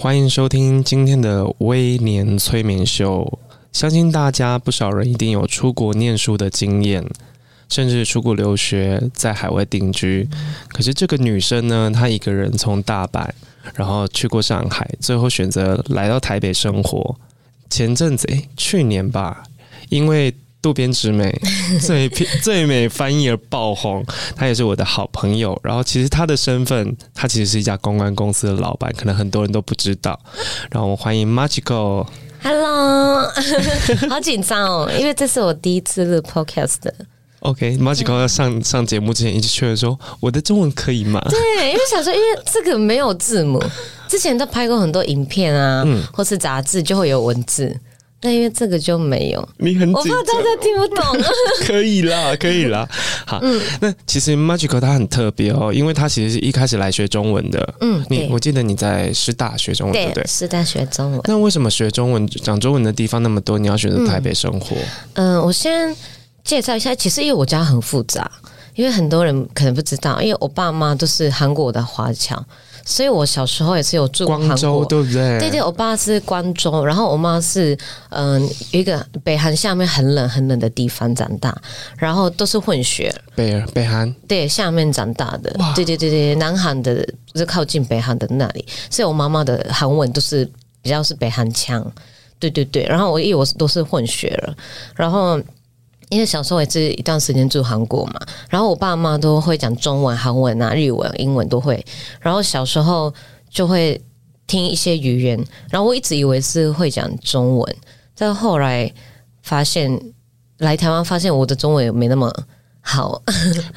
欢迎收听今天的微年催眠秀。相信大家不少人一定有出国念书的经验，甚至出国留学，在海外定居。可是这个女生呢，她一个人从大阪，然后去过上海，最后选择来到台北生活。前阵子，诶，去年吧，因为。渡边直美 最最美翻译而爆红，他也是我的好朋友。然后其实他的身份，他其实是一家公关公司的老板，可能很多人都不知道。然后我们欢迎 Magico。Hello，好紧张哦，因为这是我第一次录 Podcast 的。OK，Machiko 要上上节目之前一直确认说我的中文可以吗？对，因为想说，因为这个没有字母，之前都拍过很多影片啊，嗯、或是杂志就会有文字。那因为这个就没有，你很，我怕大家听不懂。可以啦，可以啦。好，嗯、那其实 Machiko 他很特别哦，因为它其实是一开始来学中文的。嗯，你我记得你在师大学中文，对不对？师大学中文。那为什么学中文讲中文的地方那么多？你要选择台北生活？嗯，呃、我先介绍一下，其实因为我家很复杂，因为很多人可能不知道，因为我爸妈都是韩国的华侨。所以我小时候也是有住过韩国，对不对？对对，我爸是关州，然后我妈是嗯、呃、一个北韩下面很冷很冷的地方长大，然后都是混血。北北韩对下面长大的，对对对对，南韩的就是靠近北韩的那里，所以我妈妈的韩文都是比较是北韩腔。对对对，然后我以为我都是混血了，然后。因为小时候也是一段时间住韩国嘛，然后我爸妈都会讲中文、韩文啊、日文、英文都会，然后小时候就会听一些语言，然后我一直以为是会讲中文，但后来发现来台湾发现我的中文也没那么好，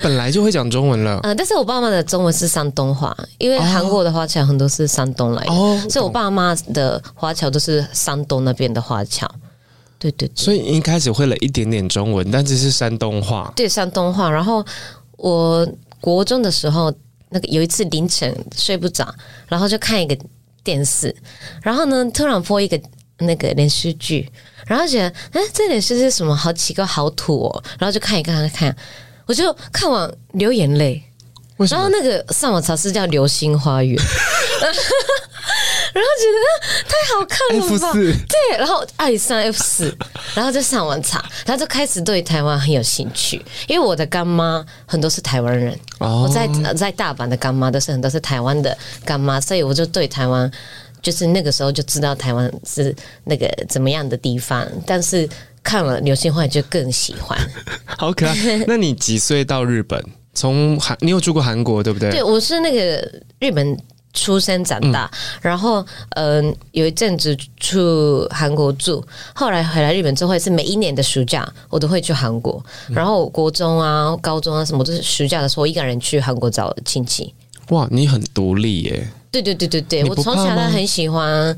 本来就会讲中文了，嗯，但是我爸妈的中文是山东话，因为韩国的华侨很多是山东来的，哦、所以我爸妈的华侨都是山东那边的华侨。对对，对，所以一开始会了一点点中文，但这是山东话。对，山东话。然后我国中的时候，那个有一次凌晨睡不着，然后就看一个电视，然后呢突然播一个那个连续剧，然后觉得哎，这连续剧是什么？好奇怪，好土哦。然后就看一看，看，看，我就看完流眼泪。然后那个上网查是叫《流星花园》。然后觉得太好看了吧？对，然后爱上 F 四，然后就上网查，然后就开始对台湾很有兴趣。因为我的干妈很多是台湾人，我在在大阪的干妈都是很多是台湾的干妈，所以我就对台湾就是那个时候就知道台湾是那个怎么样的地方。但是看了《流星花园》就更喜欢，好可爱。那你几岁到日本？从韩，你有住过韩国对不对？对，我是那个日本。出生长大，嗯、然后嗯、呃，有一阵子去韩国住，后来回来日本之后，是每一年的暑假我都会去韩国。嗯、然后国中啊、高中啊什么，都是暑假的时候，我一个人去韩国找亲戚。哇，你很独立耶！对对对对对，我从小都很喜欢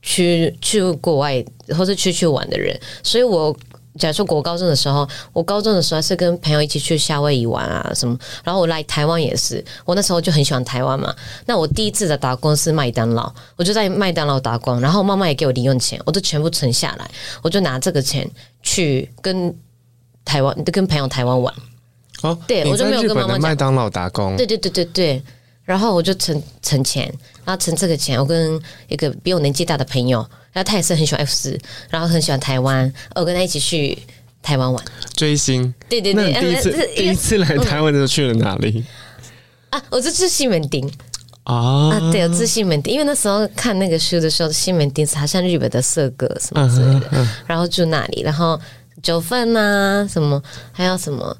去去国外或者去去玩的人，所以我。假如说我高中的时候，我高中的时候是跟朋友一起去夏威夷玩啊什么，然后我来台湾也是，我那时候就很喜欢台湾嘛。那我第一次的打工是麦当劳，我就在麦当劳打工，然后妈妈也给我零用钱，我都全部存下来，我就拿这个钱去跟台湾跟朋友台湾玩。哦，对，我就没有跟妈妈讲。麦当劳打工。对对对对对，然后我就存存钱，然后存这个钱，我跟一个比我年纪大的朋友。然后他也是很喜欢 F 四，然后很喜欢台湾，我跟他一起去台湾玩追星。对对对，那第一次、呃、第一次来台湾的时候去了哪里？啊，我是去西门町啊，啊，对，我去西门町，因为那时候看那个书的时候，西门町是好像日本的涩谷什么之类的，嗯、然后住那里，然后九份啊，什么还有什么，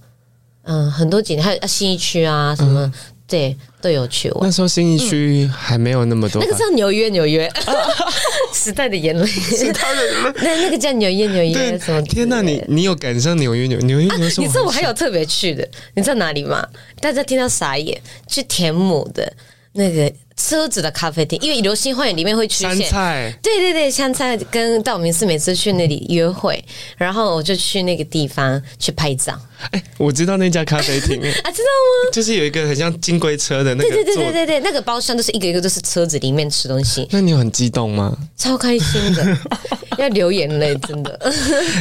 嗯，很多景点，还有新一区啊什么。嗯对，都有去过。那时候新一区还没有那么多。那个叫纽约，纽约 时代的眼泪。时代的眼泪。那那个叫纽约，纽约什么？天哪，你你有赶上纽约，纽纽约？你知道我还有特别去的，你知道哪里吗？大家听到傻眼，去田母的那个车子的咖啡厅，因为流星花园里面会出现。杉菜。对对对，香菜跟道明寺每次去那里约会，然后我就去那个地方去拍照。哎，我知道那家咖啡厅 啊，知道吗？就是有一个很像金龟车的那个。对对对对对对，那个包厢都是一个一个都是车子里面吃东西。那你有很激动吗？超开心的，要流眼泪，真的。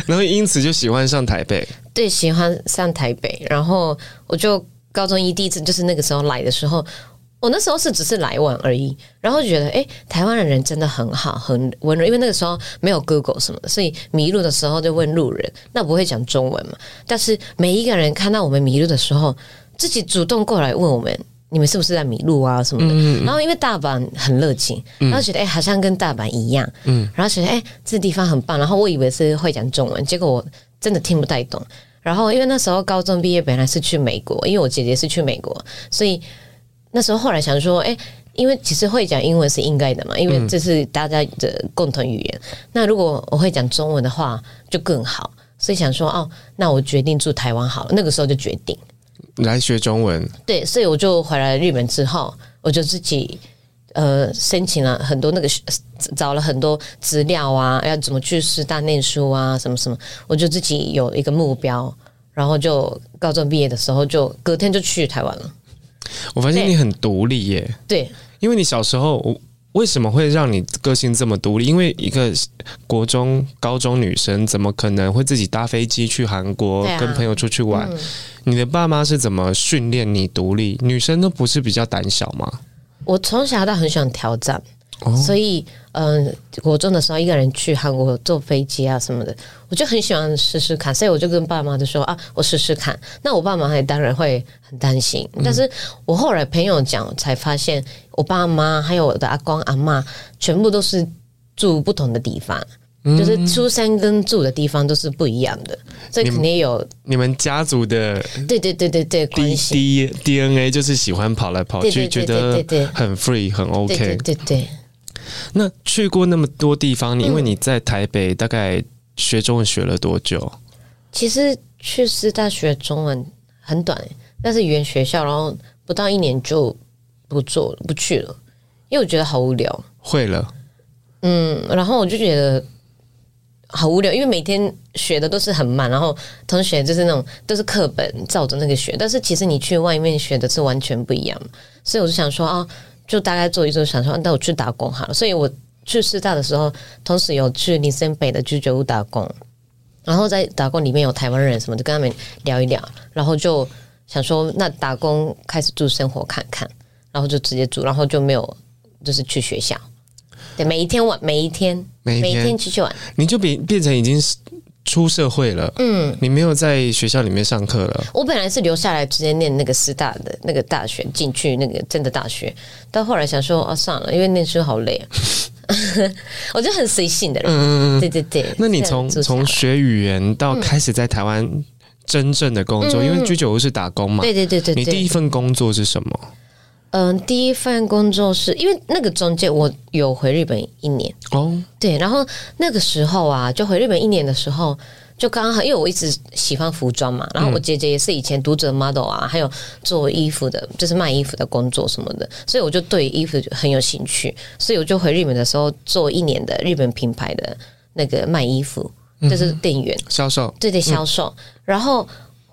然后因此就喜欢上台北。对，喜欢上台北，然后我就高中一第一次就是那个时候来的时候。我那时候是只是来玩而已，然后就觉得哎，台湾的人真的很好，很温柔。因为那个时候没有 Google 什么的，所以迷路的时候就问路人，那不会讲中文嘛。但是每一个人看到我们迷路的时候，自己主动过来问我们，你们是不是在迷路啊什么的。然后因为大阪很热情，然后觉得哎，好像跟大阪一样。嗯，然后觉得哎，这地方很棒。然后我以为是会讲中文，结果我真的听不太懂。然后因为那时候高中毕业本来是去美国，因为我姐姐是去美国，所以。那时候后来想说，哎，因为其实会讲英文是应该的嘛，因为这是大家的共同语言。嗯、那如果我会讲中文的话，就更好。所以想说，哦，那我决定住台湾好了。那个时候就决定来学中文。对，所以我就回来日本之后，我就自己呃申请了很多那个找了很多资料啊，要怎么去师大念书啊，什么什么，我就自己有一个目标，然后就高中毕业的时候就隔天就去台湾了。我发现你很独立耶，对，因为你小时候，为什么会让你个性这么独立？因为一个国中、高中女生怎么可能会自己搭飞机去韩国跟朋友出去玩？你的爸妈是怎么训练你独立？女生都不是比较胆小吗？我从小到很喜欢挑战。所以，嗯，国中的时候一个人去韩国坐飞机啊什么的，我就很喜欢试试看，所以我就跟爸妈就说啊，我试试看。那我爸妈也当然会很担心，但是我后来朋友讲才发现，我爸妈还有我的阿公阿嬷，全部都是住不同的地方，就是出生跟住的地方都是不一样的，所以肯定有你们家族的对对对对对 D D DNA 就是喜欢跑来跑去，觉得很 free 很 OK，对对对。那去过那么多地方，你因为你在台北大概学中文学了多久？嗯、其实去师大学中文很短，但是语言学校，然后不到一年就不做了，不去了，因为我觉得好无聊。会了，嗯，然后我就觉得好无聊，因为每天学的都是很慢，然后同学就是那种都是课本照着那个学，但是其实你去外面学的是完全不一样，所以我就想说啊。就大概做一做，想说那我去打工好了。所以我去师大的时候，同时有去林森北的居酒屋打工，然后在打工里面有台湾人什么，就跟他们聊一聊，然后就想说那打工开始住生活看看，然后就直接住，然后就没有就是去学校，对，每一天玩，每一天，每一天，每一天出去玩，你就变变成已经是。出社会了，嗯，你没有在学校里面上课了。我本来是留下来直接念那个师大的那个大学，进去那个真的大学，到后来想说，哦，算了，因为念书好累啊，我就很随性的人。嗯，对对对。那你从从学语言到开始在台湾真正的工作，嗯、因为居酒屋是打工嘛，对对对对，对。你第一份工作是什么？嗯，第一份工作是因为那个中介我有回日本一年。哦，对，然后那个时候啊，就回日本一年的时候，就刚好因为我一直喜欢服装嘛，然后我姐姐也是以前读者 model 啊，还有做衣服的，就是卖衣服的工作什么的，所以我就对衣服很有兴趣，所以我就回日本的时候做一年的日本品牌的那个卖衣服，就是店员。销售，对对，销售，然后。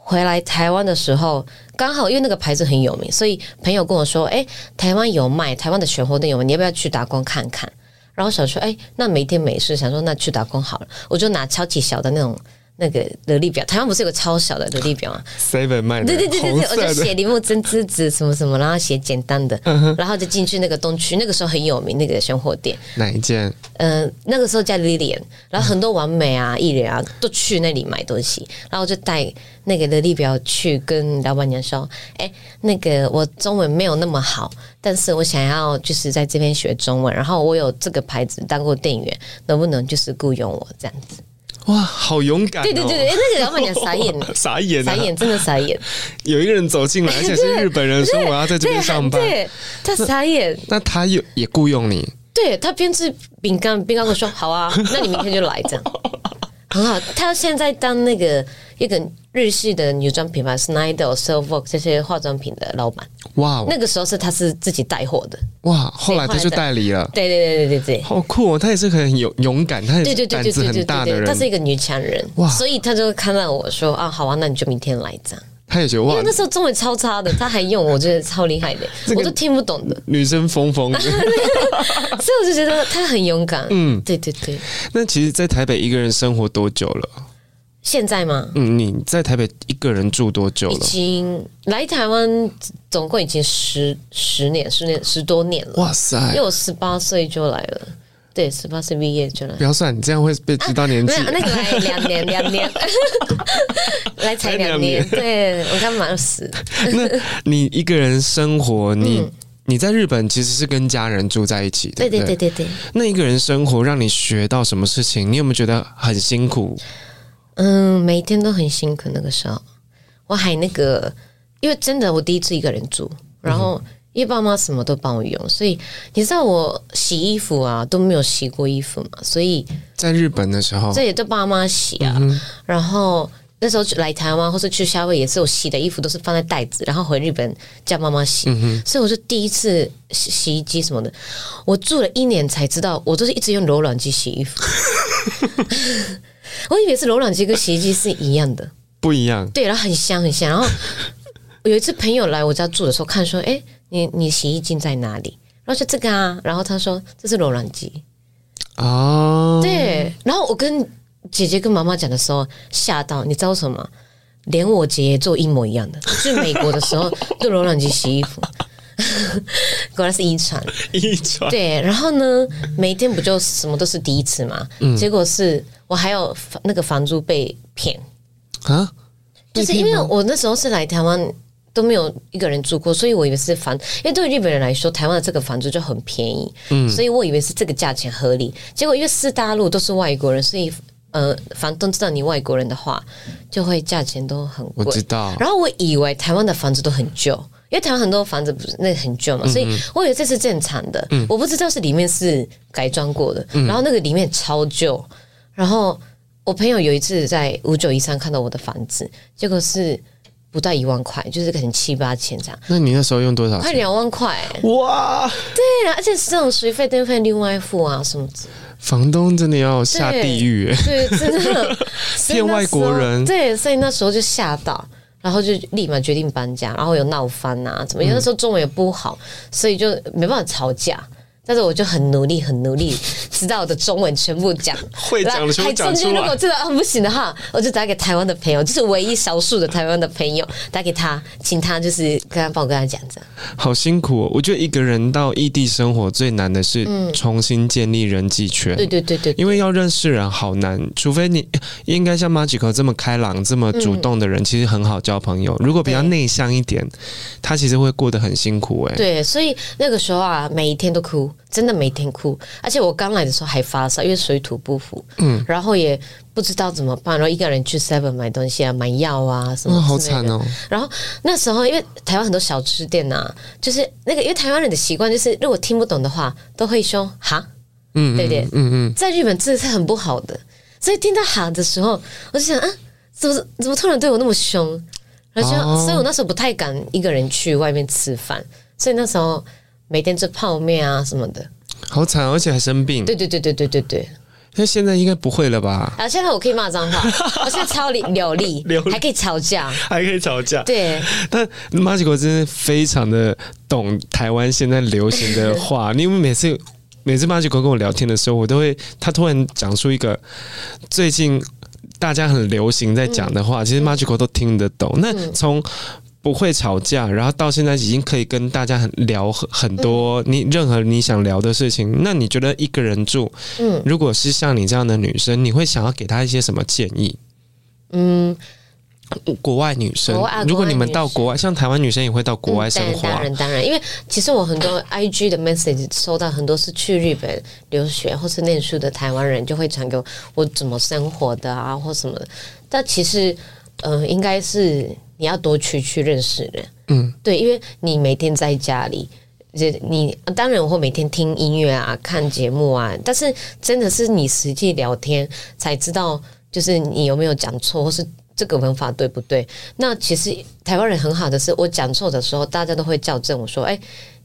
回来台湾的时候，刚好因为那个牌子很有名，所以朋友跟我说：“哎，台湾有卖，台湾的全活店有卖，你要不要去打工看看？”然后想说：“哎，那每天没事，想说那去打工好了。”我就拿超级小的那种。那个履历表，台湾不是有个超小的履历表吗？Seven 卖的，对对对对对，我就写铃木真之子什么什么，然后写简单的，嗯、然后就进去那个东区，那个时候很有名那个选货店。哪一间？嗯、呃，那个时候叫 Lilian，然后很多完美啊、艺人啊都去那里买东西，然后就带那个履历表去跟老板娘说：“哎，那个我中文没有那么好，但是我想要就是在这边学中文，然后我有这个牌子当过店员，能不能就是雇佣我这样子？”哇，好勇敢、哦！对对对对，那个老板娘傻眼 傻眼，傻眼，真的傻眼。有一个人走进来，而且是日本人，说我要在这边上班，对，他傻眼。那，那他又也雇佣你？对他边吃饼干，边干跟我说好啊，那你明天就来这样。很好。他现在当那个一个日系的女装品牌 Snyder、Silver 这些化妆品的老板。哇，那个时候是他是自己带货的。哇，后来他就代理了。对对对对对对，好酷哦！他也是很勇勇敢，他也是胆子很大的人。他是一个女强人。哇，所以他就看到我说啊，好啊，那你就明天来这样。他也觉得哇，因为那时候中文超差的，他还用，我觉得超厉害的，我都听不懂的。女生疯疯的，所以我就觉得他很勇敢。嗯，对对对。那其实，在台北一个人生活多久了？现在吗？嗯，你在台北一个人住多久了？已经来台湾总共已经十十年、十年十多年了。哇塞！因为我十八岁就来了。对，十八岁毕业就来。不要算，你这样会被知道年纪。啊、那个来两年，两年，来才两年。年对，我刚满死。那你一个人生活，你、嗯、你在日本其实是跟家人住在一起的。对对对对对。那一个人生活让你学到什么事情？你有没有觉得很辛苦？嗯，每天都很辛苦。那个时候，我还那个，因为真的我第一次一个人住，然后。嗯因为爸妈什么都帮我用，所以你知道我洗衣服啊都没有洗过衣服嘛，所以在日本的时候，这也都爸妈洗啊。嗯、然后那时候来台湾或是去夏威夷也是，我洗的衣服都是放在袋子，然后回日本叫妈妈洗。嗯、所以我就第一次洗洗衣机什么的，我住了一年才知道，我都是一直用柔软剂洗衣服。我以为是柔软剂跟洗衣机是一样的，不一样。对，然后很香很香。然后有一次朋友来我家住的时候，看说，哎。你你洗衣机在哪里？然后说这个啊，然后他说这是柔软剂哦，对。然后我跟姐姐跟妈妈讲的时候吓到，你知道什么？连我姐姐做一模一样的，去美国的时候用柔软剂洗衣服，果然是遗传，遗传。对，然后呢，每天不就什么都是第一次嘛？嗯、结果是我还有那个房租被骗啊，就是因为我那时候是来台湾。都没有一个人住过，所以我以为是房，因为对日本人来说，台湾的这个房子就很便宜，嗯，所以我以为是这个价钱合理。结果因为四大陆都是外国人，所以呃，房东知道你外国人的话，就会价钱都很贵。我知道。然后我以为台湾的房子都很旧，因为台湾很多房子不是那很旧嘛，所以我以为这是正常的。嗯，我不知道是里面是改装过的，然后那个里面超旧。然后我朋友有一次在五九一三看到我的房子，结果是。不到一万块，就是可能七八千这样。那你那时候用多少钱？快两万块！哇，对啊，而且是这种水费电费另外付啊，什么？房东真的要下地狱，对，真的 骗外国人。对，所以那时候就吓到，然后就立马决定搬家，然后有闹翻啊，怎么？因为那时候中文也不好，所以就没办法吵架。但是我就很努力，很努力，知道我的中文全部讲会讲的全部讲出来。还中间如果真的啊不行的话，我就打给台湾的朋友，就是唯一少数的台湾的朋友，打给他，请他就是跟他帮我跟他讲这样。好辛苦哦！我觉得一个人到异地生活最难的是重新建立人际圈。对对对对，因为要认识人好难，除非你应该像 Magical 这么开朗、这么主动的人，其实很好交朋友。如果比较内向一点，他其实会过得很辛苦哎。对，所以那个时候啊，每一天都哭。真的每天哭，而且我刚来的时候还发烧，因为水土不服，嗯，然后也不知道怎么办，然后一个人去 Seven 买东西啊，买药啊什么好惨哦。然后那时候因为台湾很多小吃店呐，啊，就是那个因为台湾人的习惯就是，如果听不懂的话，都会说哈，嗯，对不对？嗯嗯，在日本这是很不好的，所以听到哈的时候，我就想啊，怎么怎么突然对我那么凶？然后就，哦，所以我那时候不太敢一个人去外面吃饭，所以那时候。每天吃泡面啊什么的，好惨，而且还生病。对对对对对对对。那现在应该不会了吧？啊，现在我可以骂脏话，我现在超流流利，还可以吵架，还可以吵架。对，但 Magical 真的非常的懂台湾现在流行的话。因为每次每次 Magical 跟我聊天的时候，我都会他突然讲出一个最近大家很流行在讲的话，嗯、其实 Magical 都听得懂。嗯、那从不会吵架，然后到现在已经可以跟大家很聊很很多你任何你想聊的事情。那你觉得一个人住，嗯，如果是像你这样的女生，你会想要给她一些什么建议？嗯，国外女生，如果你们到国外，像台湾女生也会到国外生活，当然当然，因为其实我很多 IG 的 message 收到很多是去日本留学或是念书的台湾人，就会传给我我怎么生活的啊或什么的。但其实，嗯、呃，应该是。你要多去去认识人，嗯，对，因为你每天在家里，你当然我会每天听音乐啊、看节目啊，但是真的是你实际聊天才知道就是你有没有讲错，或是这个文法对不对？那其实台湾人很好的是，我讲错的时候，大家都会校正我说：“哎，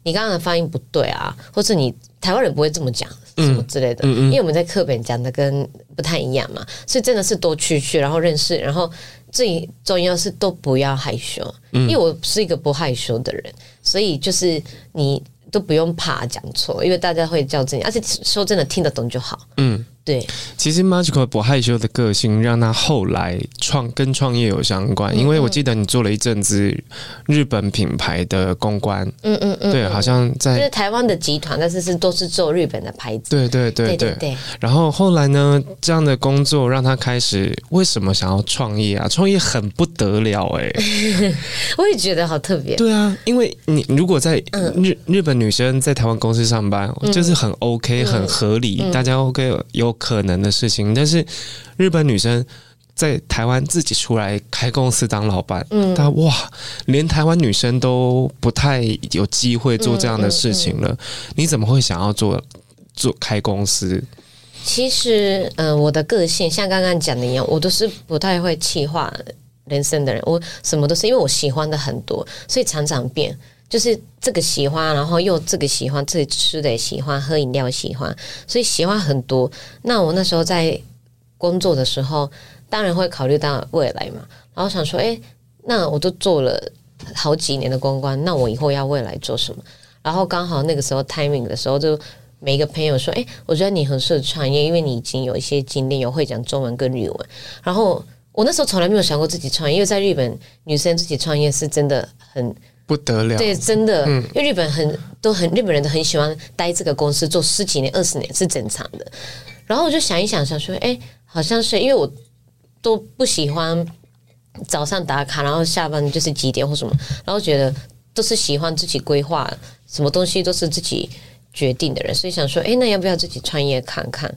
你刚刚的发音不对啊，或是你台湾人不会这么讲什么之类的。嗯”嗯嗯，因为我们在课本讲的跟不太一样嘛，所以真的是多去去，然后认识，然后最重要是都不要害羞，因为我是一个不害羞的人，所以就是你都不用怕讲错，因为大家会校正你，而且说真的听得懂就好。嗯。对，其实 Magical 不害羞的个性让他后来创跟创业有相关，因为我记得你做了一阵子日本品牌的公关，嗯嗯嗯，对，好像在就是台湾的集团，但是是都是做日本的牌子，对对对对对。然后后来呢，这样的工作让他开始为什么想要创业啊？创业很不得了哎，我也觉得好特别。对啊，因为你如果在日日本女生在台湾公司上班，就是很 OK 很合理，大家 OK 有。可能的事情，但是日本女生在台湾自己出来开公司当老板，嗯，但哇，连台湾女生都不太有机会做这样的事情了。嗯嗯嗯、你怎么会想要做做开公司？其实，嗯、呃，我的个性像刚刚讲的一样，我都是不太会企划人生的人。我什么都是因为我喜欢的很多，所以常常变。就是这个喜欢，然后又这个喜欢，自己吃的喜欢，喝饮料喜欢，所以喜欢很多。那我那时候在工作的时候，当然会考虑到未来嘛。然后想说，哎，那我都做了好几年的公关，那我以后要未来做什么？然后刚好那个时候 timing 的时候，就每一个朋友说，哎，我觉得你很适合创业，因为你已经有一些经验，有会讲中文跟日文。然后我那时候从来没有想过自己创业，因为在日本女生自己创业是真的很。不得了，对，真的，嗯、因为日本很都很日本人都很喜欢待这个公司做十几年、二十年是正常的。然后我就想一想，想说，哎，好像是因为我都不喜欢早上打卡，然后下班就是几点或什么，然后觉得都是喜欢自己规划，什么东西都是自己决定的人，所以想说，哎，那要不要自己创业看看？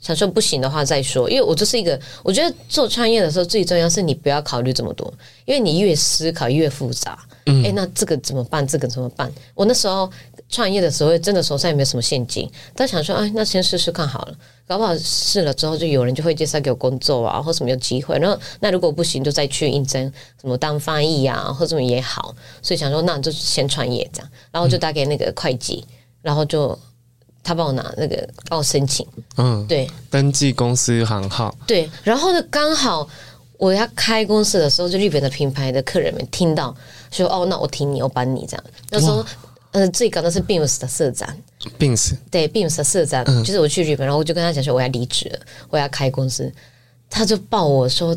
想说不行的话再说，因为我就是一个，我觉得做创业的时候最重要是你不要考虑这么多，因为你越思考越复杂。哎、欸，那这个怎么办？这个怎么办？我那时候创业的时候，真的手上也没有什么现金，但想说，哎，那先试试看好了，搞不好试了之后，就有人就会介绍给我工作啊，或什么有机会。然后，那如果不行，就再去应征什么当翻译啊，或什么也好。所以想说，那就先创业这样。然后就打给那个会计，然后就他帮我拿那个帮我申请，嗯，对，登记公司行号，对。然后呢，刚好我要开公司的时候，就日本的品牌的客人们听到。说哦，那我听你，我帮你这样。那时候，呃，最高的是 Beams 的社长，Beams？对 Beams 的社长，嗯、就是我去日本，然后我就跟他讲说我要离职了，我要开公司，他就抱我说，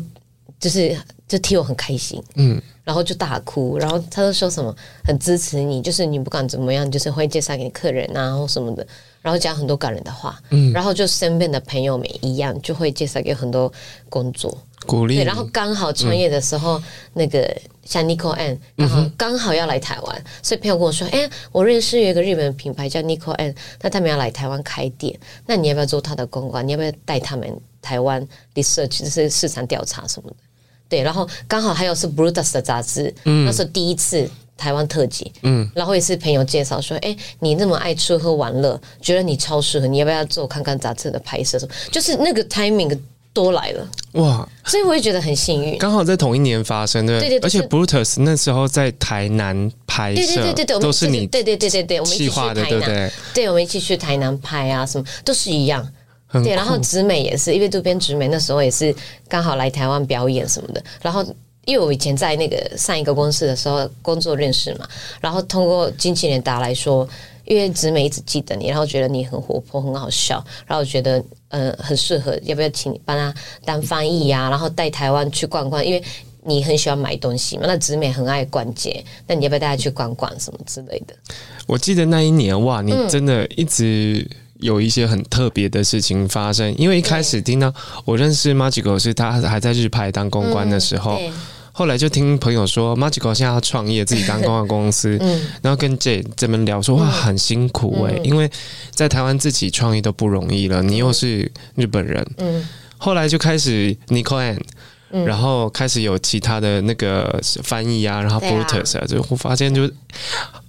就是就替我很开心，嗯，然后就大哭，然后他就说什么很支持你，就是你不管怎么样，就是会介绍给你客人啊或什么的，然后讲很多感人的话，嗯，然后就身边的朋友们一样，就会介绍给很多工作。鼓励，对，然后刚好创业的时候，嗯、那个像 Nico Ann，然后刚好要来台湾，嗯、所以朋友跟我说：“哎，我认识有一个日本品牌叫 Nico Ann，那他们要来台湾开店，那你要不要做他的公关？你要不要带他们台湾 research，就是市场调查什么的？对，然后刚好还有是 Brutus 的杂志，嗯、那是第一次台湾特辑，嗯，然后也是朋友介绍说：哎，你那么爱吃喝玩乐，觉得你超适合，你要不要做看看杂志的拍摄什么？就是那个 timing。”多来了。哇，所以我也觉得很幸运，刚好在同一年发生的，对？对，而且 Brutus 那时候在台南拍摄，对对对对对，都是你对对对对对，我们一起去台南，对对，对，我们一起去台南拍啊，什么都是一样，对，然后直美也是，因为渡边直美那时候也是刚好来台湾表演什么的，然后因为我以前在那个上一个公司的时候工作认识嘛，然后通过经纪人打来说。因为直美一直记得你，然后觉得你很活泼，很好笑，然后觉得呃很适合，要不要请你帮他当翻译呀、啊？然后带台湾去逛逛，因为你很喜欢买东西嘛。那直美很爱逛街，那你要不要带他去逛逛什么之类的？我记得那一年哇，你真的一直有一些很特别的事情发生。嗯、因为一开始听到我认识 magico 是他还在日拍当公关的时候。嗯后来就听朋友说 magico 现在要创业，自己当公关公司，嗯、然后跟 J 这边聊说，哇，很辛苦哎、欸，嗯、因为在台湾自己创业都不容易了，你又是日本人，嗯、后来就开始 Nico Ann，然后开始有其他的那个翻译啊，然后 Brutus 啊，就我发现就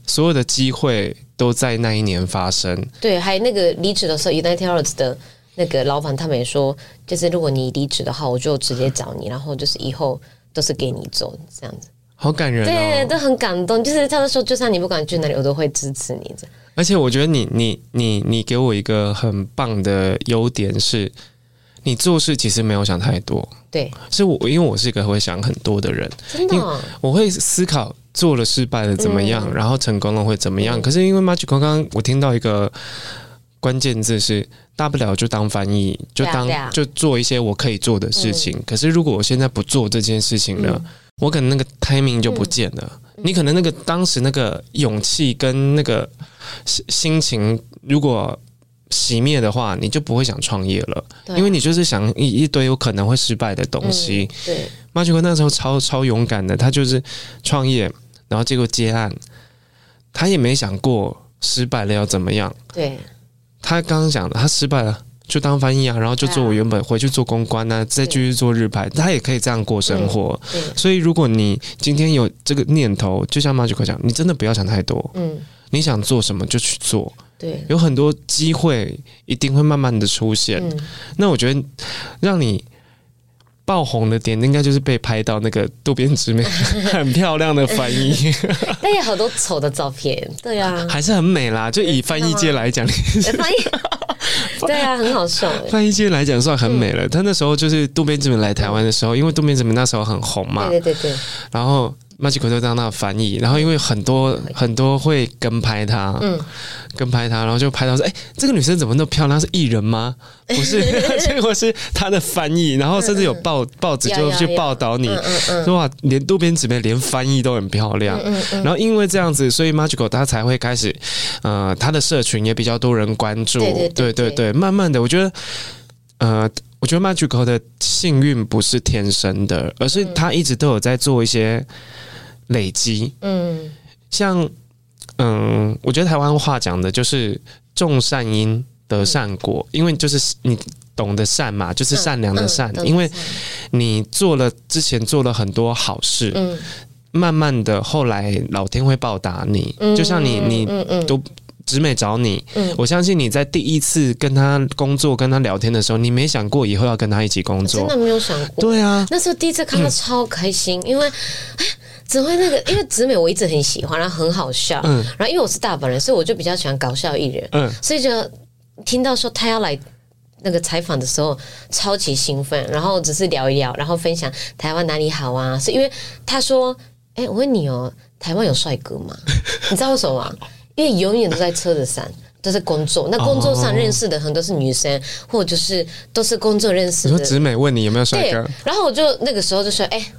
所有的机会都在那一年发生。对，还有那个离职的时候，United Arts 的。那个老板他们也说，就是如果你离职的话，我就直接找你，然后就是以后都是给你做这样子。好感人、哦，对，都很感动。就是他们说，就算你不管去哪里，我都会支持你。这而且我觉得你你你你给我一个很棒的优点是，你做事其实没有想太多。对，是我因为我是一个会想很多的人，真的、哦，我会思考做了失败了怎么样，嗯、然后成功了会怎么样。嗯、可是因为 Machiko 刚刚我听到一个关键字是，大不了就当翻译，就当、啊啊、就做一些我可以做的事情。嗯、可是如果我现在不做这件事情了，嗯、我可能那个 timing 就不见了。嗯、你可能那个当时那个勇气跟那个。心情如果熄灭的话，你就不会想创业了，对因为你就是想一一堆有可能会失败的东西。嗯、对，Machiko 那时候超超勇敢的，他就是创业，然后结果接案，他也没想过失败了要怎么样。对，他刚刚讲的，他失败了就当翻译啊，然后就做我原本回去做公关啊，再继续做日拍，他也可以这样过生活。所以如果你今天有这个念头，就像 Machiko 讲，你真的不要想太多。嗯。你想做什么就去做，对，有很多机会一定会慢慢的出现。嗯、那我觉得让你爆红的点，应该就是被拍到那个渡边直美 很漂亮的翻译，但有好多丑的照片，对啊，还是很美啦。就以翻译界来讲，翻译 对啊，很好笑。翻译界来讲算很美了。他那时候就是渡边直美来台湾的时候，因为渡边直美那时候很红嘛，对对对对，然后。Machiko 就当那翻译，然后因为很多很多会跟拍他，嗯，跟拍他，然后就拍到说：“哎、欸，这个女生怎么那么漂亮？是艺人吗？不是，结果是她的翻译。”然后甚至有报报纸就去报道你，说哇，连渡边直美连翻译都很漂亮。然后因为这样子，所以 Magical 他才会开始，呃，他的社群也比较多人关注。对对对，慢慢的，我觉得，呃。我觉得 Magical 的幸运不是天生的，而是他一直都有在做一些累积。嗯，像嗯，我觉得台湾话讲的就是种善因得善果，因为就是你懂得善嘛，就是善良的善。因为你做了之前做了很多好事，嗯慢慢的后来老天会报答你，就像你你都。直美找你，嗯，我相信你在第一次跟他工作、跟他聊天的时候，你没想过以后要跟他一起工作，真的没有想过。对啊，那时候第一次看他超开心，嗯、因为哎，怎么会那个？因为直美我一直很喜欢，然后很好笑，嗯，然后因为我是大阪人，所以我就比较喜欢搞笑艺人，嗯，所以就听到说他要来那个采访的时候，超级兴奋，然后只是聊一聊，然后分享台湾哪里好啊，是因为他说，哎，我问你哦，台湾有帅哥吗？你知道为什么吗？因为永远都在车子上，都是工作。那工作上认识的很多是女生，或者就是都是工作认识的。你说直美问你有没有帅哥？然后我就那个时候就说，哎。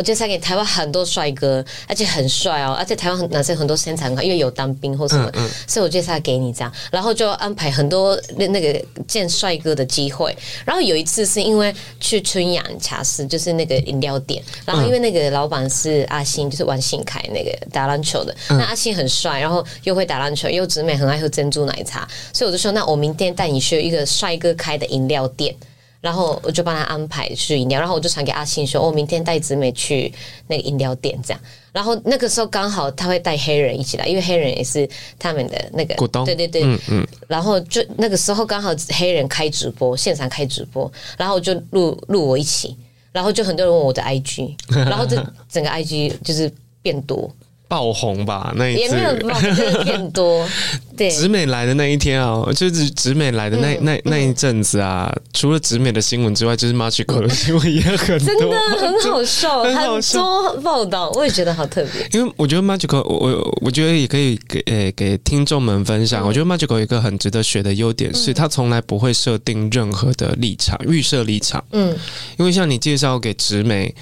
我介绍给台湾很多帅哥，而且很帅哦，而且台湾男生很多身材很好，因为有当兵或什么，嗯嗯、所以我介绍给你这样，然后就安排很多那那个见帅哥的机会。然后有一次是因为去春阳茶室，就是那个饮料店，然后因为那个老板是阿星，就是王信凯那个打篮球的，那阿星很帅，然后又会打篮球，又直美很爱喝珍珠奶茶，所以我就说，那我明天带你去一个帅哥开的饮料店。然后我就帮他安排去饮料，然后我就传给阿信说：“我、哦、明天带子美去那个饮料店，这样。”然后那个时候刚好他会带黑人一起来，因为黑人也是他们的那个股东。对对对，嗯嗯。然后就那个时候刚好黑人开直播，现场开直播，然后就录录我一起，然后就很多人问我的 IG，然后这整个 IG 就是变多。爆红吧那一次，也没有爆，就是变多。对，直美来的那一天啊，就是直美来的那那那一阵子啊，除了直美的新闻之外，就是 Machiko 的新闻也很多，真的 很好笑，很多报道，我也觉得好特别。因为我觉得 Machiko，我我觉得也可以给诶给听众们分享。我觉得 Machiko 有一个很值得学的优点是，他从来不会设定任何的立场，预设立场。嗯，因为像你介绍给直美。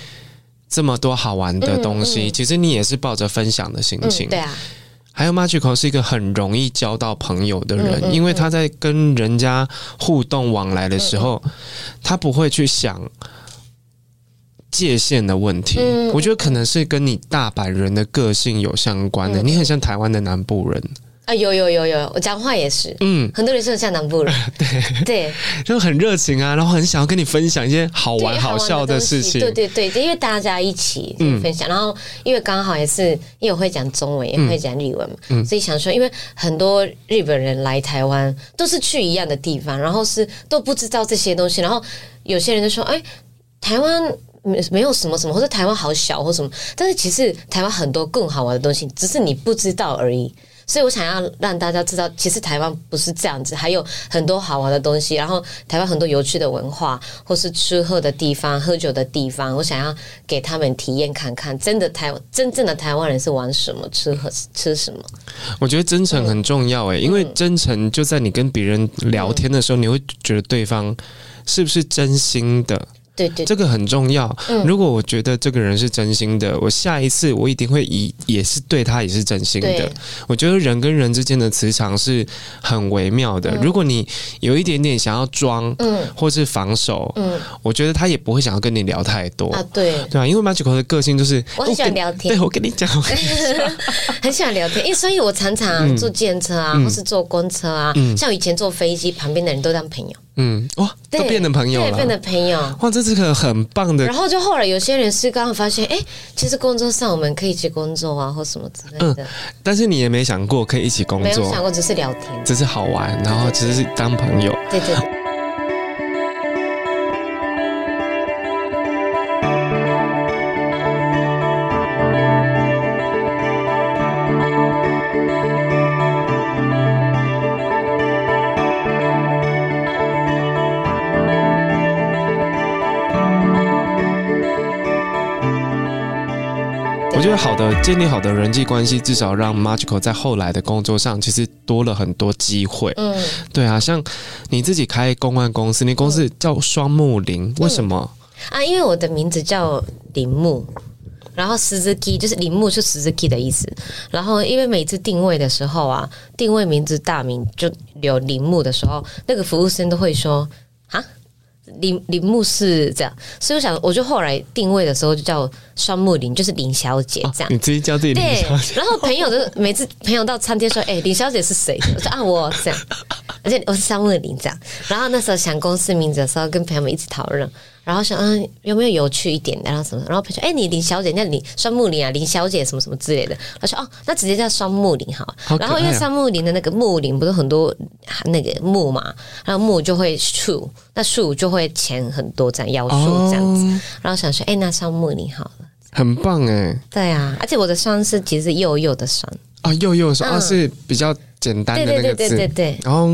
这么多好玩的东西，嗯嗯、其实你也是抱着分享的心情。嗯、对啊，还有 Magical 是一个很容易交到朋友的人，因为他在跟人家互动往来的时候，他不会去想界限的问题。我觉得可能是跟你大阪人的个性有相关的。嗯、你很像台湾的南部人。啊，有有有有，我讲话也是，嗯，很多人说像南部人，对。对，就很热情啊，然后很想要跟你分享一些好玩好笑的事情，对对对，因为大家一起分享，嗯、然后因为刚好也是因为我会讲中文，也会讲日文嘛，嗯、所以想说，因为很多日本人来台湾都是去一样的地方，然后是都不知道这些东西，然后有些人就说，哎，台湾没没有什么什么，或者台湾好小或什么，但是其实台湾很多更好玩的东西，只是你不知道而已。所以我想要让大家知道，其实台湾不是这样子，还有很多好玩的东西。然后台湾很多有趣的文化，或是吃喝的地方、喝酒的地方，我想要给他们体验看看，真的台真正的台湾人是玩什么、吃喝吃什么。我觉得真诚很重要诶、因为真诚就在你跟别人聊天的时候，你会觉得对方是不是真心的。对对，这个很重要。嗯，如果我觉得这个人是真心的，我下一次我一定会以也是对他也是真心的。我觉得人跟人之间的磁场是很微妙的。嗯，如果你有一点点想要装，嗯，或是防守，嗯，我觉得他也不会想要跟你聊太多啊。对，对啊，因为 Machiko 的个性就是我很喜欢聊天。对，我跟你讲，很喜欢聊天。因为所以我常常坐电车啊，嗯，或是坐公车啊，嗯，像以前坐飞机，旁边的人都当朋友。嗯，哇，都变成朋友了，对，变成朋友。哇，这是个很棒的。然后就后来有些人是刚好发现，哎，其实工作上我们可以一起工作啊，或什么之类的。嗯，但是你也没想过可以一起工作，没有想过，只是聊天，只是好玩，然后只是当朋友。对对，对。觉得好的建立好的人际关系，至少让 Magical 在后来的工作上其实多了很多机会。嗯，对啊，像你自己开公关公司，你公司叫双木林，为什么？啊，因为我的名字叫铃木，然后 Suzuki 就是铃木是 Suzuki 的意思。然后因为每次定位的时候啊，定位名字大名就有铃木的时候，那个服务生都会说啊。林林木是这样，所以我想，我就后来定位的时候就叫双木林，就是林小姐这样。哦、你直接叫自己林小姐。对，然后朋友就 每次朋友到餐厅说：“哎、欸，林小姐是谁？”我说：“啊，我这样。”而且我是双木林这样。然后那时候想公司名字的时候，跟朋友们一起讨论。然后想，嗯，有没有有趣一点的，然后什么？然后朋友说，哎，你林小姐，那你双木林啊，林小姐什么什么之类的。他说，哦，那直接叫双木林好。好啊、然后因为双木林的那个木林不是很多那个木嘛，然后木就会树，那树就会钱很多，这样妖树这样子。哦、然后想说，哎，那双木林好了，很棒哎。对啊，而且我的双是其实是幼幼的双啊，幼幼双、嗯啊、是比较简单的那个字，对对对对对。然后。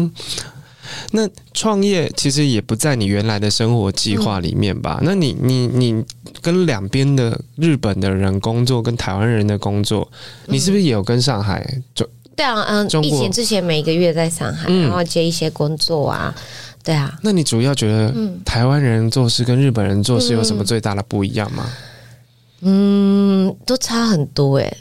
那创业其实也不在你原来的生活计划里面吧？嗯、那你你你跟两边的日本的人工作，跟台湾人的工作，你是不是也有跟上海？就对啊，嗯，疫情之前每个月在上海，嗯、然后接一些工作啊，对啊。那你主要觉得台湾人做事跟日本人做事有什么最大的不一样吗？嗯，都差很多诶，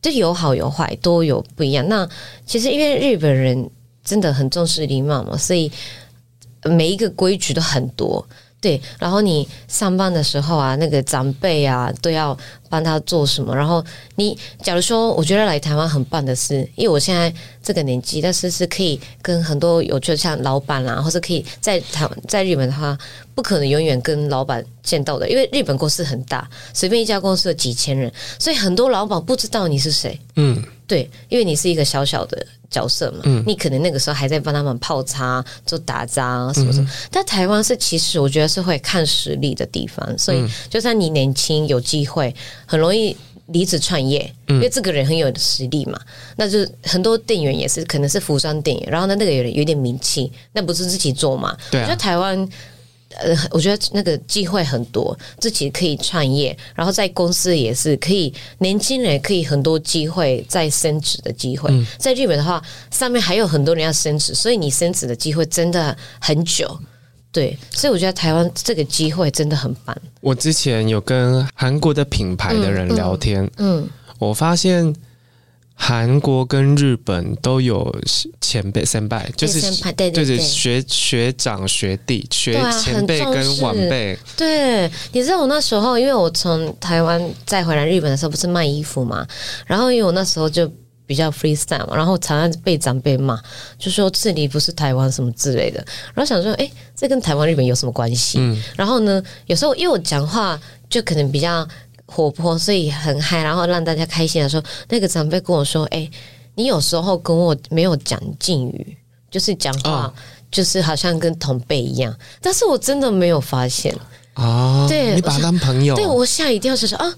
就有好有坏，都有不一样。那其实因为日本人。真的很重视礼貌嘛，所以每一个规矩都很多。对，然后你上班的时候啊，那个长辈啊都要帮他做什么。然后你假如说，我觉得来台湾很棒的是，因为我现在这个年纪，但是是可以跟很多有趣的像老板啊，或者可以在台湾在日本的话，不可能永远跟老板见到的，因为日本公司很大，随便一家公司有几千人，所以很多老板不知道你是谁。嗯，对，因为你是一个小小的。角色嘛，嗯、你可能那个时候还在帮他们泡茶、做打杂什么什么。嗯、但台湾是其实我觉得是会看实力的地方，所以就算你年轻有机会，很容易离职创业，嗯、因为这个人很有实力嘛。那就很多店员也是可能是服装店员，然后呢那个有有点名气，那不是自己做嘛？对啊，我觉得台湾。呃，我觉得那个机会很多，自己可以创业，然后在公司也是可以，年轻人也可以很多机会再升职的机会。嗯、在日本的话，上面还有很多人要升职，所以你升职的机会真的很久。对，所以我觉得台湾这个机会真的很棒。我之前有跟韩国的品牌的人聊天，嗯，嗯，我发现。韩国跟日本都有前辈、先辈，就是就是学学长、学弟、学前辈跟晚辈。对，你知道我那时候，因为我从台湾再回来日本的时候，不是卖衣服嘛，然后因为我那时候就。比比较 freestyle 嘛，然后常常被长辈骂，就说这里不是台湾什么之类的。然后想说，哎，这跟台湾、日本有什么关系？嗯，然后呢，有时候因为我讲话就可能比较活泼，所以很嗨，然后让大家开心的时候，那个长辈跟我说，哎，你有时候跟我没有讲敬语，就是讲话、哦、就是好像跟同辈一样，但是我真的没有发现啊。对，你把他当朋友，对我吓一跳，就说啊，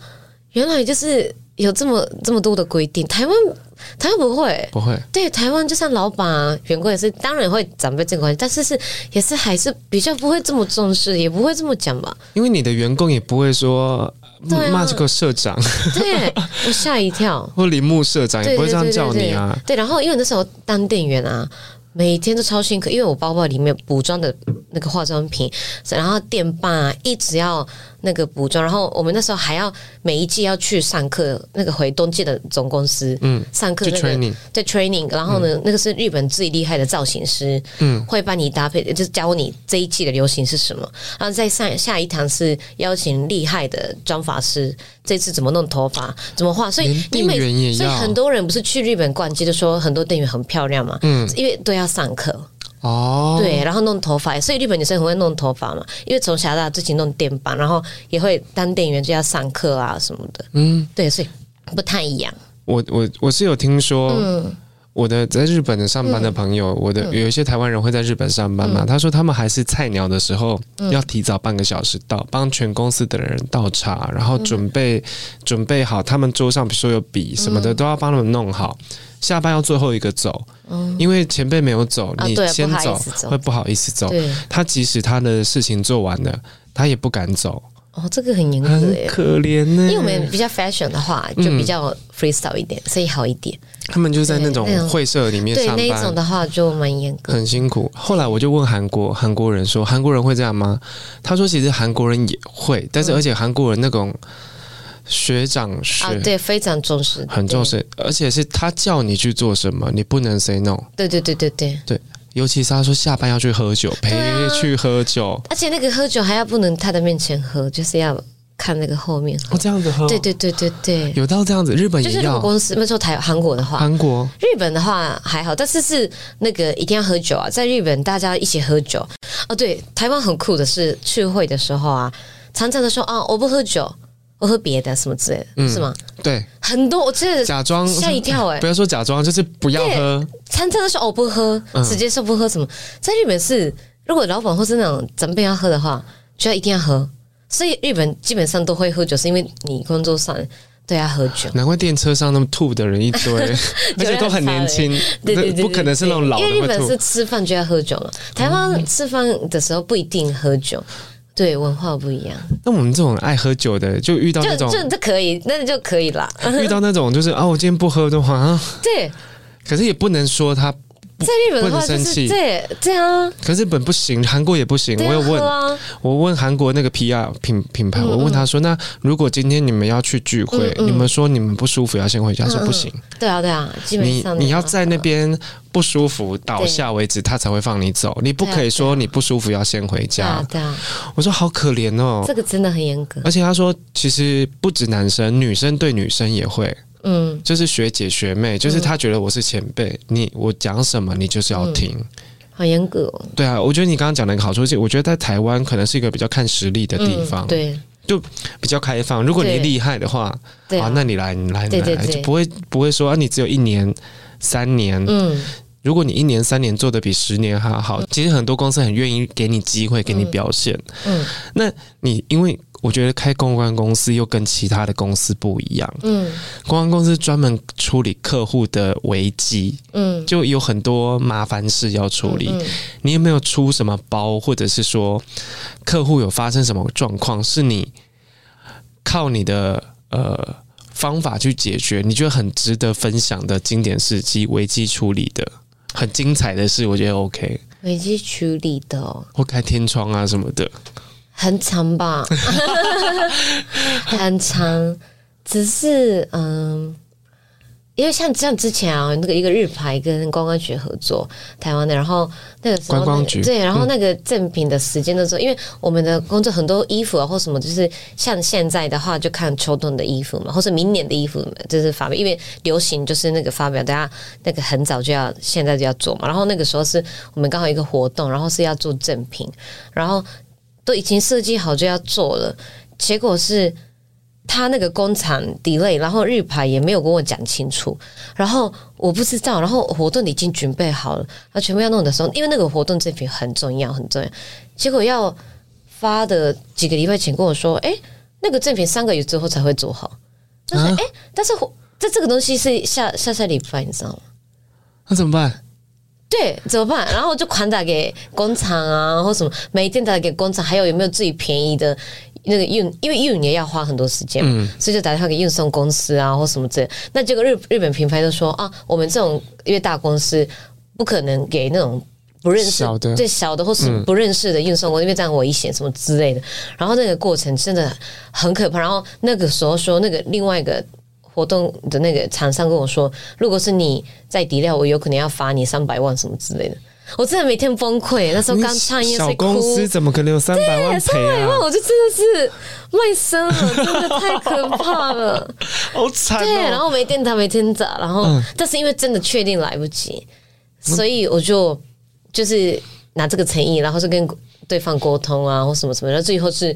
原来就是。有这么这么多的规定，台湾台湾不会不会，对台湾就算老板啊、员工也是，当然会长辈这个关系，但是是也是还是比较不会这么重视，也不会这么讲吧。因为你的员工也不会说骂这个社长，对我吓一跳，或铃木社长也不会这样叫你啊。对，然后因为那时候当店员啊。每天都超辛苦，因为我包包里面补妆的那个化妆品，然后店霸啊，一直要那个补妆，然后我们那时候还要每一季要去上课，那个回冬季的总公司，嗯，上课那个 training，对 training，然后呢，嗯、那个是日本最厉害的造型师，嗯，会帮你搭配，就是教你这一季的流行是什么，然后再上下一堂是邀请厉害的妆发师。这次怎么弄头发，怎么画？所以你每所以很多人不是去日本逛街，就说很多店员很漂亮嘛。嗯，因为都要上课哦。对，然后弄头发，所以日本女生很会弄头发嘛。因为从小到大自己弄电棒，然后也会当店员就要上课啊什么的。嗯，对，所以不太一样。我我我是有听说。嗯。我的在日本的上班的朋友，嗯、我的有一些台湾人会在日本上班嘛？嗯、他说他们还是菜鸟的时候，要提早半个小时到，帮全公司的人倒茶，然后准备、嗯、准备好他们桌上，比如说有笔什么的，都要帮他们弄好。下班要最后一个走，嗯、因为前辈没有走，你先走会不好意思走。他即使他的事情做完了，他也不敢走。哦，这个很严格，很可怜呢。因为我们比较 fashion 的话，就比较 freestyle 一点，嗯、所以好一点。他们就在那种会社里面上班，对那一种的话就蛮严格，很辛苦。后来我就问韩国韩国人说：“韩国人会这样吗？”他说：“其实韩国人也会，但是而且韩国人那种学长学、嗯、啊，对，非常重视，很重视，而且是他叫你去做什么，你不能 say no。对对对对对对。”尤其是他说下班要去喝酒，陪去喝酒，啊，而且那个喝酒还要不能他的面前喝，就是要看那个后面喝。哦，这样子喝？对对对对对，有到这样子，日本也要。就是如果公司，那时候台韩国的话，韩国、日本的话还好，但是是那个一定要喝酒啊，在日本大家一起喝酒。哦，对，台湾很酷的是聚会的时候啊，常常的说啊，我不喝酒。我喝别的什么之类的，嗯、是吗？对，很多我真的假装吓一跳哎、欸！不要说假装，就是不要喝。餐餐都说我不喝，直接说不喝什么。嗯、在日本是，如果老板或是那种长辈要喝的话，就要一定要喝。所以日本基本上都会喝酒，是因为你工作上对要喝酒。难怪电车上那么吐的人一堆，而且都很年轻。对对对，不可能是那种老的。因为日本是吃饭就要喝酒了，台湾吃饭的时候不一定喝酒。对，文化不一样。那我们这种爱喝酒的，就遇到那种，就这可以，那就可以了。遇到那种就是啊，我今天不喝的话，啊，对，可是也不能说他。在日本的话 就是对这样，可是日本不行，韩国也不行。我有问，我问韩国那个 PR 品品牌，我问他说：“那如果今天你们要去聚会，你们说你们不舒服要先回家，说不行。”对啊，对啊，基本上你你要在那边不舒服倒下为止，他才会放你走。你不可以说你不舒服要先回家。对啊，我说好可怜哦，这个真的很严格。而且他说，其实不止男生，女生对女生也会。嗯，就是学姐学妹，就是他觉得我是前辈，嗯、你我讲什么你就是要听，嗯、好严格哦。对啊，我觉得你刚刚讲的一个好处是，我觉得在台湾可能是一个比较看实力的地方，嗯、对，就比较开放。如果你厉害的话，对啊，那你来，你来，你来，就不会不会说啊，你只有一年、三年，嗯，如果你一年、三年做的比十年还好，其实很多公司很愿意给你机会，给你表现，嗯，嗯，那你因为。我觉得开公关公司又跟其他的公司不一样。嗯，公关公司专门处理客户的危机，嗯，就有很多麻烦事要处理。嗯嗯、你有没有出什么包，或者是说客户有发生什么状况，是你靠你的呃方法去解决？你觉得很值得分享的经典事迹，危机处理的很精彩的事，我觉得 OK。危机处理的、哦，或开天窗啊什么的。很长吧，很长，只是嗯，因为像像之前啊，那个一个日牌跟观光局合作台湾的，然后那个时候、那个、观光局对，然后那个赠品的时间的时候，嗯、因为我们的工作很多衣服啊或什么，就是像现在的话就看秋冬的衣服嘛，或是明年的衣服就是发表，因为流行就是那个发表，大家那个很早就要现在就要做嘛，然后那个时候是我们刚好一个活动，然后是要做赠品，然后都已经设计好就要做了，结果是。他那个工厂 delay，然后日牌也没有跟我讲清楚，然后我不知道，然后活动已经准备好了，他全部要弄的时候，因为那个活动赠品很重要，很重要，结果要发的几个礼拜前跟我说，哎，那个赠品三个月之后才会做好，但是哎，但是这这个东西是下下下礼拜，你知道吗？那怎么办？对，怎么办？然后就狂打给工厂啊，或什么，每天打给工厂，还有有没有最便宜的？那个运，因为运也要花很多时间，嗯，所以就打电话给运送公司啊，或什么之类。那结果日日本品牌就说啊，我们这种因为大公司不可能给那种不认识最小的或是不认识的运送公司，因为这样危险什么之类的。然后那个过程真的很可怕。然后那个时候说，那个另外一个活动的那个厂商跟我说，如果是你在底料，我有可能要罚你三百万什么之类的。我真的每天崩溃，那时候刚创业，小公司怎么可能有三百万赔啊？三百万，我就真的是卖身了，真的太可怕了，好惨哦。对，然后没电打，没天打，然后、嗯、但是因为真的确定来不及，所以我就就是拿这个诚意，然后是跟对方沟通啊，或什么什么，然后最后是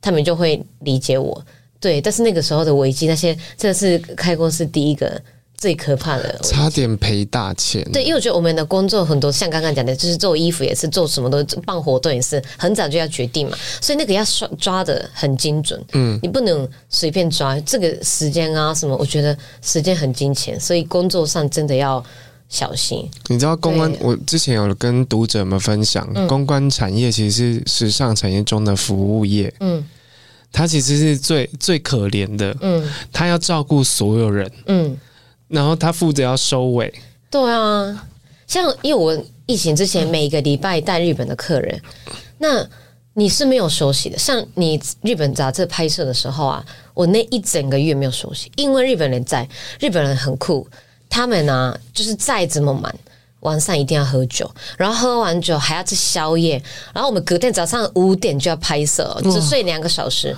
他们就会理解我。对，但是那个时候的危机，那些真的是开公司第一个。最可怕的，差点赔大钱。对，因为我觉得我们的工作很多，像刚刚讲的，就是做衣服也是，做什么都办活动也是，很早就要决定嘛，所以那个要抓抓的很精准。嗯，你不能随便抓这个时间啊什么，我觉得时间很金钱，所以工作上真的要小心。你知道公关，我之前有跟读者们分享，嗯、公关产业其实是时尚产业中的服务业。嗯，它其实是最最可怜的。嗯，它要照顾所有人。嗯。然后他负责要收尾，对啊，像因为我疫情之前每一个礼拜带日本的客人，那你是没有休息的。像你日本杂志拍摄的时候啊，我那一整个月没有休息，因为日本人在，日本人很酷，他们呢、就是再怎么忙，晚上一定要喝酒，然后喝完酒还要吃宵夜，然后我们隔天早上五点就要拍摄，只睡两个小时，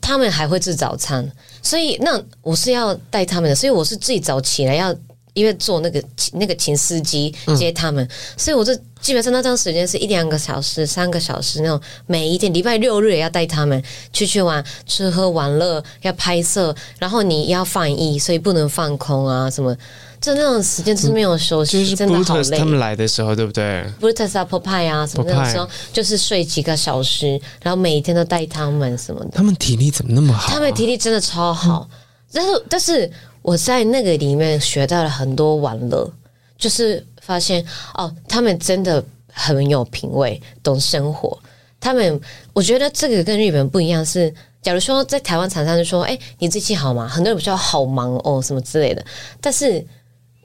他们还会吃早餐。所以那我是要带他们的，所以我是最早起来要，因为坐那个那个请司机接他们，嗯、所以我这基本上那段时间是一两个小时、三个小时那种，每一天礼拜六日也要带他们出去玩、吃喝玩乐，要拍摄，然后你要翻译，所以不能放空啊什么。就那种时间是没有休息，嗯、就是真的好累。他们来的时候，对不对？Brutus 啊，Popeye 啊，什么那种时候，就是睡几个小时，然后每一天都带他们什么的。他们体力怎么那么好、啊？他们体力真的超好。嗯、但是，但是我在那个里面学到了很多玩乐，就是发现哦，他们真的很有品味，懂生活。他们，我觉得这个跟日本不一样是。假如说在台湾厂商就说：“哎，你最近好吗？”很多人比较好忙哦，什么之类的。但是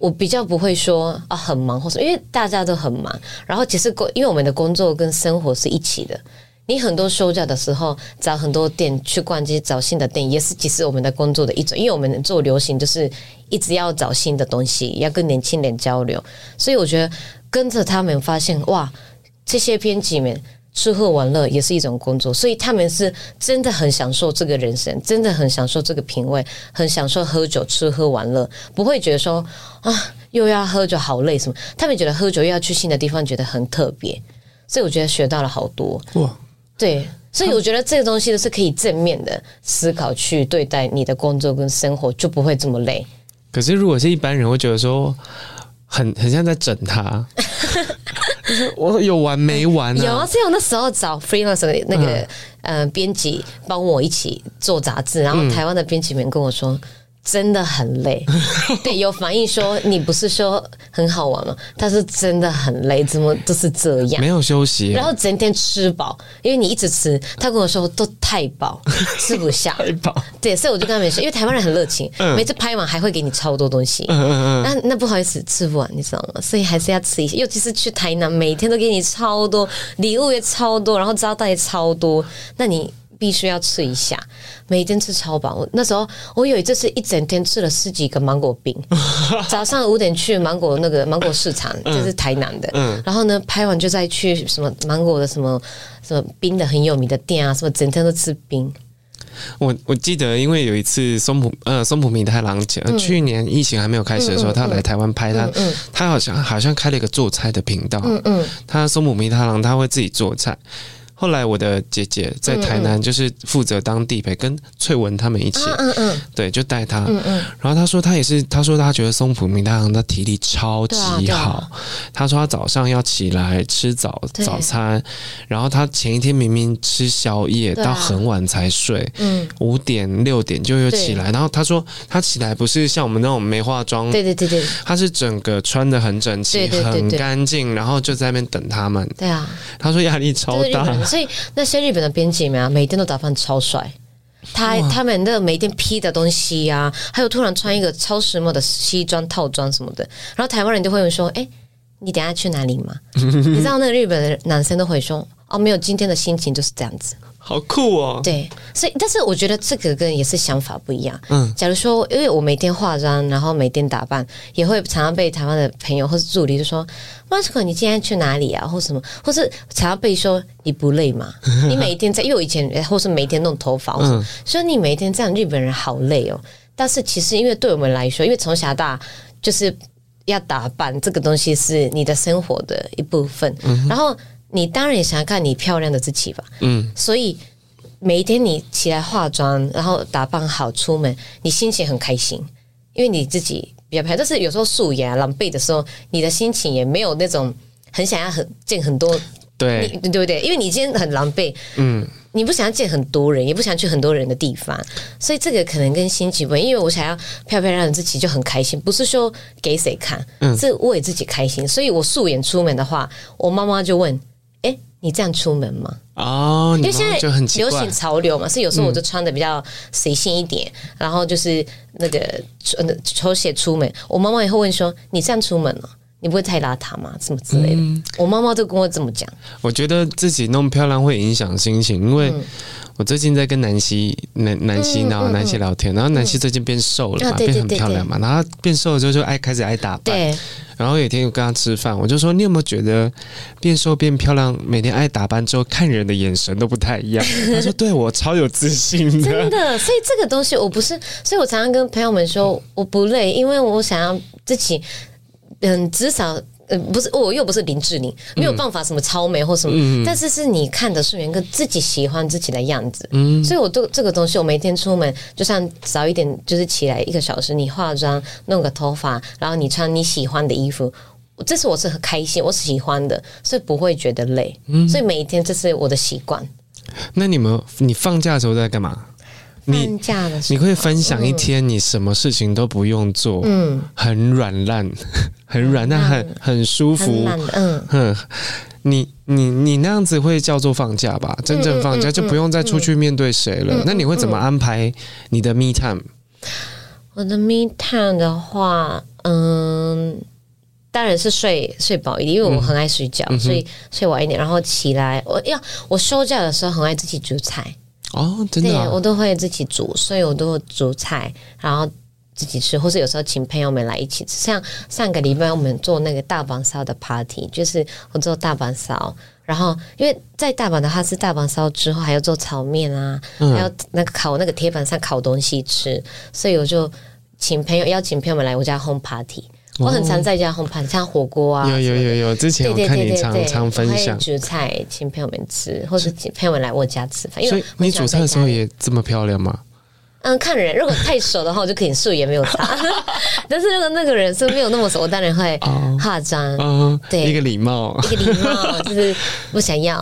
我比较不会说啊很忙，或是因为大家都很忙。然后其实工，因为我们的工作跟生活是一起的。你很多休假的时候找很多店去逛街，找新的店，也是其实我们的工作的一种。因为我们做流行就是一直要找新的东西，要跟年轻人交流。所以我觉得跟着他们发现哇，这些编辑们。吃喝玩乐也是一种工作，所以他们是真的很享受这个人生，真的很享受这个品味，很享受喝酒、吃喝玩乐，不会觉得说啊又要喝酒好累什么。他们觉得喝酒又要去新的地方，觉得很特别。所以我觉得学到了好多哇，对，所以我觉得这个东西都是可以正面的思考去对待你的工作跟生活，就不会这么累。可是如果是一般人，会觉得说很很像在整他。就是我有完没完啊？有啊，所以我那时候找 freelance 的那个、嗯、呃编辑帮我一起做杂志，然后台湾的编辑们跟我说。真的很累，对，有反应说你不是说很好玩吗？他是真的很累，怎么都是这样，没有休息，然后整天吃饱，因为你一直吃。他跟我说都太饱，吃不下，太饱。对，所以我就跟他们说，因为台湾人很热情，嗯、每次拍完还会给你超多东西。嗯嗯嗯。那那不好意思，吃不完，你知道吗？所以还是要吃一些，尤其是去台南，每天都给你超多礼物也超多，然后招待也超多，那你。必须要吃一下，每天吃超饱。我那时候我有一次是一整天吃了十几个芒果冰，早上五点去芒果那个芒果市场，这、就是台南的，嗯，然后呢拍完就再去什么芒果的什么什么冰的很有名的店啊，什么整天都吃冰。我我记得，因为有一次松浦呃松浦弥太郎讲、嗯，去年疫情还没有开始的时候，嗯嗯、他来台湾拍他、他好像好像开了一个做菜的频道，嗯嗯，他松浦弥太郎他会自己做菜。后来我的姐姐在台南，就是负责当地陪，跟翠文他们一起，嗯嗯，对，就带她，嗯嗯。然后她说她也是，她说她觉得松浦明太郎的体力超级好。她说她早上要起来吃早早餐，然后她前一天明明吃宵夜到很晚才睡，嗯，五点六点就又起来。然后她说她起来不是像我们那种没化妆，对对对对，她是整个穿的很整齐，很干净，然后就在那边等他们。对啊，她说压力超大。所以那些日本的编辑们啊，每天都打扮超帅，他他们的每天披的东西呀、啊，还有突然穿一个超时髦的西装套装什么的，然后台湾人就会说：“哎、欸，你等下去哪里嘛？”你知道那个日本的男生都会说：“哦，没有，今天的心情就是这样子。”好酷哦！对，所以但是我觉得这个跟也是想法不一样。嗯，假如说，因为我每天化妆，然后每天打扮，也会常常被台湾的朋友或是助理就说：“马斯克，你今天去哪里啊？”或什么，或是常常被说：“你不累吗？你每一天在，因为我以前或是每天弄头发，嗯，所以你每天这样，日本人好累哦。”但是其实，因为对我们来说，因为从小到大就是要打扮，这个东西是你的生活的一部分，嗯，然后。你当然也想要看你漂亮的自己吧，嗯，所以每一天你起来化妆，然后打扮好出门，你心情很开心，因为你自己比较漂亮。但是有时候素颜狼狈的时候，你的心情也没有那种很想要很见很多，对对不对？因为你今天很狼狈，嗯，你不想要见很多人，也不想去很多人的地方，所以这个可能跟心情不一样。因为我想要漂漂亮亮的自己就很开心，不是说给谁看，嗯，是为自己开心。所以我素颜出门的话，我妈妈就问。哎，你这样出门吗？哦，因为现在流行潮流嘛，是有时候我就穿的比较随性一点，嗯，然后就是那个球鞋出门。我妈妈也会问说：“你这样出门了，你不会太邋遢吗？什么之类的。嗯”我妈妈就跟我这么讲。我觉得自己弄漂亮会影响心情，因为。嗯我最近在跟南希、南南希，然后南希聊天，然后南希最近变瘦了嘛，变很漂亮嘛，然后变瘦了之后就爱开始爱打扮。对。然后有一天我跟她吃饭，我就说：“你有没有觉得变瘦变漂亮，每天爱打扮之后，看人的眼神都不太一样？” 她说：“对我超有自信的。”真的，所以这个东西我不是，所以我常常跟朋友们说，我不累，因为我想要自己，嗯，至少。呃，不是，我又不是林志玲，没有办法什么超美或什么，嗯、但是是你看的顺眼，跟自己喜欢自己的样子。嗯，所以我对这个东西，我每天出门，就算早一点，就是起来一个小时，你化妆、弄个头发，然后你穿你喜欢的衣服，这是我是很开心，我喜欢的，所以不会觉得累。嗯，所以每一天这是我的习惯。那你们，你放假的时候在干嘛？你你可以分享一天你什么事情都不用做，嗯，很软烂，很软，但很很舒服，嗯，哼，你你你那样子会叫做放假吧？真正放假就不用再出去面对谁了。那你会怎么安排你的 me time？我的 me time 的话，嗯，当然是睡睡饱一点，因为我很爱睡觉，所以睡晚一点，然后起来，我要我休假的时候很爱自己煮菜。哦，真的、啊，对我都会自己煮，所以我都会煮菜，然后自己吃，或是有时候请朋友们来一起吃。像上个礼拜我们做那个大阪烧的 party，就是我做大阪烧，然后因为在大阪的话是大阪烧之后还要做炒面啊，嗯、还要那个烤那个铁板上烤东西吃，所以我就请朋友邀请朋友们来我家 home party。我很常在家烘盘，像火锅啊，有有有有，之前我看你常常分享煮菜，请朋友们吃，或者请朋友们来我家吃饭。所以你煮菜的时候也这么漂亮吗？嗯，看人，如果太熟的话，我就可以素颜没有擦。但是如果那个人是没有那么熟，我当然会化妆。嗯，对，一个礼貌，一个礼貌，就是不想要。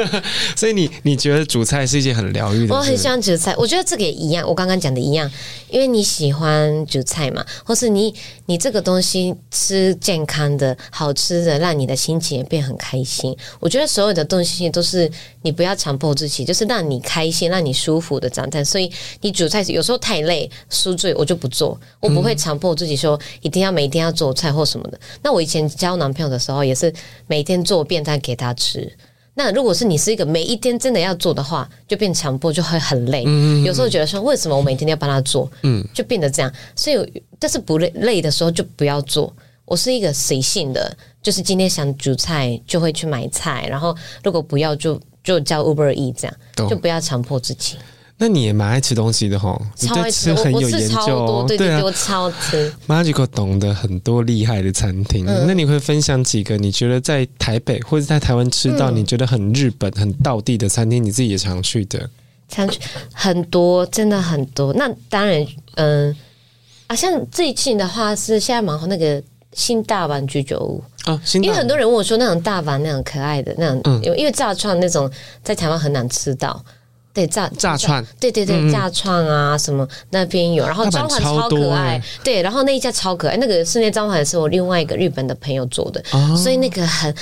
所以你你觉得煮菜是一件很疗愈的？我很喜欢煮菜，我觉得这个也一样。我刚刚讲的一样，因为你喜欢煮菜嘛，或是你你这个东西吃健康的好吃的，让你的心情也变很开心。我觉得所有的东西都是你不要强迫自己，就是让你开心、让你舒服的状态。所以你煮。菜有时候太累，宿醉，我就不做。我不会强迫自己说一定要每天要做菜或什么的。那我以前交男朋友的时候，也是每天做便当给他吃。那如果是你是一个每一天真的要做的话，就变强迫，就会很累。嗯，有时候觉得说，为什么我每天都要帮他做？嗯，就变得这样。所以，但是不累累的时候就不要做。我是一个随性的，就是今天想煮菜就会去买菜，然后如果不要就就叫 Uber Eat 这样，就不要强迫自己。那你也蛮爱吃东西的吼，你对吃，很有研究，对对对，我超吃。Magical 懂得很多厉害的餐厅，那你会分享几个你觉得在台北或者在台湾吃到你觉得很日本、很道地的餐厅，你自己也常去的？常去很多，真的很多。那当然，嗯啊，像最近的话是现在蛮红那个新大阪居酒屋啊，因为很多人问我说那种大阪那种可爱的那种，因为因为炸串那种在台湾很难吃到。对炸炸串，对对对，嗯、炸串啊什么那边有，然后招牌超可爱，欸、对，然后那一家超可爱，那个室内招牌是我另外一个日本的朋友做的，哦、所以那个很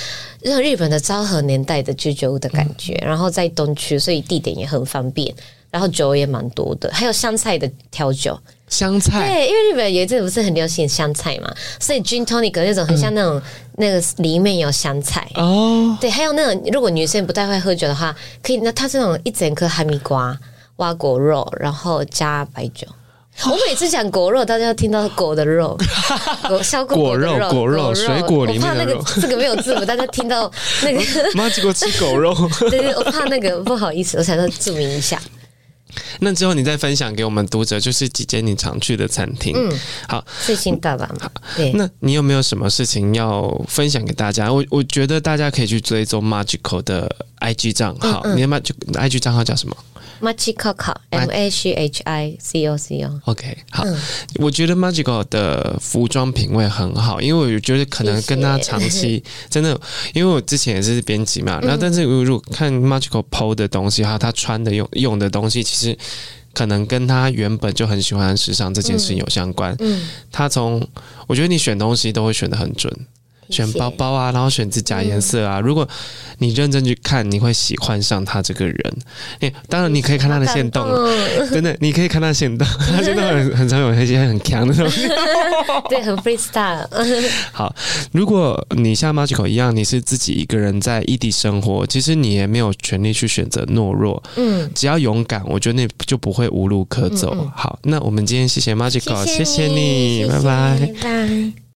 让日本的昭和年代的居酒屋的感觉，嗯、然后在东区，所以地点也很方便，然后酒也蛮多的，还有香菜的调酒。香菜对，因为日本有一阵不是很流行香菜嘛，所以 gin tonic 那种很像那种、嗯、那个里面有香菜哦。对，还有那种如果女生不太会喝酒的话，可以那它是那种一整颗哈密瓜、挖果肉，然后加白酒。哦、我每次讲果肉，大家要听到果 的肉，果小果果肉果肉水果里面的肉。我怕那个这个没有字母，大家听到那个 妈结果吃狗肉。对对，我怕那个不好意思，我想要注明一下。那之后你再分享给我们读者，就是几间你常去的餐厅。嗯，好，最近大阪嘛。对，那你有没有什么事情要分享给大家？我我觉得大家可以去追踪 Magical 的 IG 账号。嗯嗯、你的 Magical IG 账号叫什么？Machikoco，M A C H I C O C O。OK，好，嗯、我觉得 Magical 的服装品味很好，因为我觉得可能跟他长期 真的，因为我之前也是编辑嘛，然后但是如果看 Magical PO 的东西，还有他穿的用用的东西，其实可能跟他原本就很喜欢时尚这件事有相关。嗯，他从我觉得你选东西都会选的很准。选包包啊，然后选指甲颜色啊。嗯、如果你认真去看，你会喜欢上他这个人。诶，当然你可以看他的限动，真的，你可以看他的限动，他真的很很常有一些很强的东西，对，很 freestyle。好，如果你像 Magical 一样，你是自己一个人在异地生活，其实你也没有权利去选择懦弱。嗯，只要勇敢，我觉得你就不会无路可走。嗯嗯好，那我们今天谢谢 Magical，谢谢你，谢谢你拜拜。拜拜。